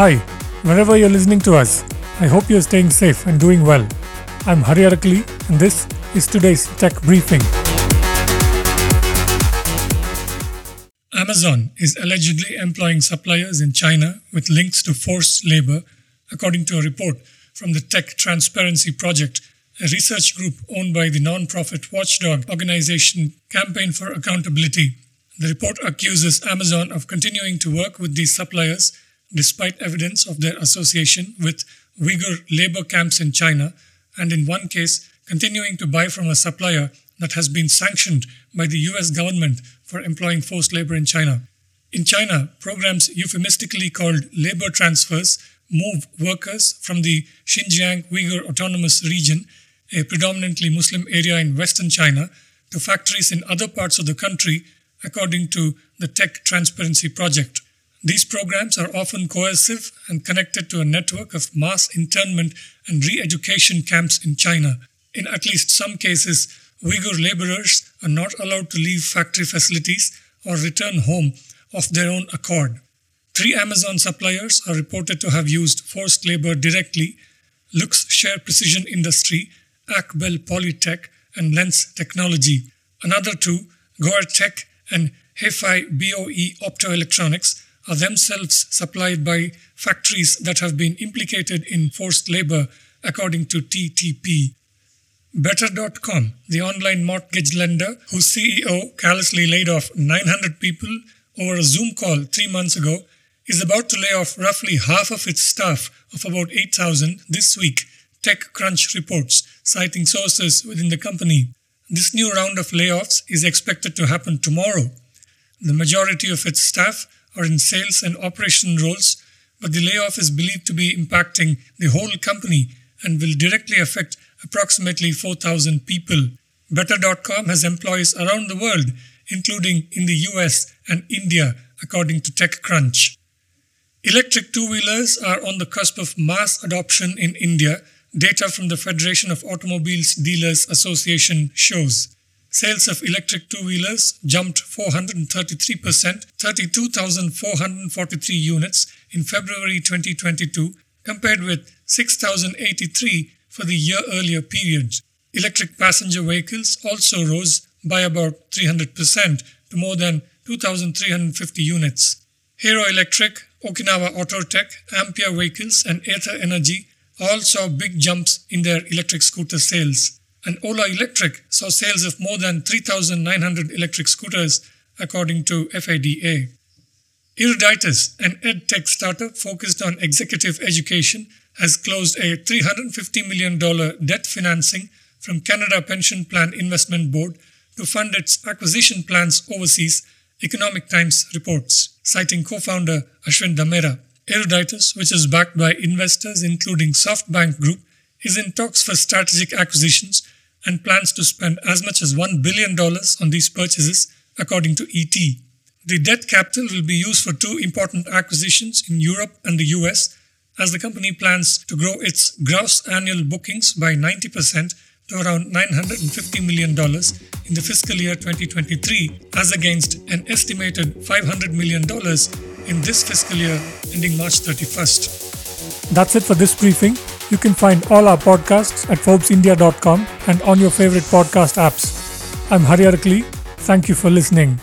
Hi, wherever you're listening to us, I hope you're staying safe and doing well. I'm Hari Arakali, and this is today's tech briefing. Amazon is allegedly employing suppliers in China with links to forced labor, according to a report from the Tech Transparency Project, a research group owned by the non-profit watchdog organization Campaign for Accountability. The report accuses Amazon of continuing to work with these suppliers despite evidence of their association with Uyghur labor camps in China, and in one case, continuing to buy from a supplier that has been sanctioned by the US government for employing forced labor in China. In China, programs euphemistically called labor transfers move workers from the Xinjiang Uyghur Autonomous Region, a predominantly Muslim area in western China, to factories in other parts of the country, according to the Tech Transparency Project. These programs are often coercive and connected to a network of mass internment and re education camps in China. In at least some cases, Uyghur laborers are not allowed to leave factory facilities or return home of their own accord. Three Amazon suppliers are reported to have used forced labor directly Luxshare Precision Industry, Akbel Polytech, and Lens Technology. Another two, Goertek and Hefei BOE Optoelectronics, are themselves supplied by factories that have been implicated in forced labor, according to TTP. Better.com, the online mortgage lender whose CEO callously laid off 900 people over a Zoom call three months ago, is about to lay off roughly half of its staff of about 8,000 this week, TechCrunch reports, citing sources within the company. This new round of layoffs is expected to happen tomorrow. The majority of its staff are in sales and operation roles, but the layoff is believed to be impacting the whole company and will directly affect approximately 4,000 people. Better.com has employees around the world, including in the US and India, according to TechCrunch. Electric two wheelers are on the cusp of mass adoption in India, data from the Federation of Automobiles Dealers Association shows. Sales of electric two wheelers jumped 433%, 32,443 units in February 2022, compared with 6,083 for the year earlier period. Electric passenger vehicles also rose by about 300% to more than 2,350 units. Hero Electric, Okinawa Autotech, Ampere Vehicles, and Ather Energy all saw big jumps in their electric scooter sales and Ola Electric saw sales of more than 3,900 electric scooters, according to FADA. Eruditus, an edtech startup focused on executive education, has closed a $350 million debt financing from Canada Pension Plan Investment Board to fund its acquisition plans overseas, Economic Times reports, citing co-founder Ashwin Damera. Eruditus, which is backed by investors including SoftBank Group, is in talks for strategic acquisitions and plans to spend as much as $1 billion on these purchases, according to ET. The debt capital will be used for two important acquisitions in Europe and the US, as the company plans to grow its gross annual bookings by 90% to around $950 million in the fiscal year 2023, as against an estimated $500 million in this fiscal year ending March 31st. That's it for this briefing. You can find all our podcasts at ForbesIndia.com and on your favorite podcast apps. I'm Hari Arakali. Thank you for listening.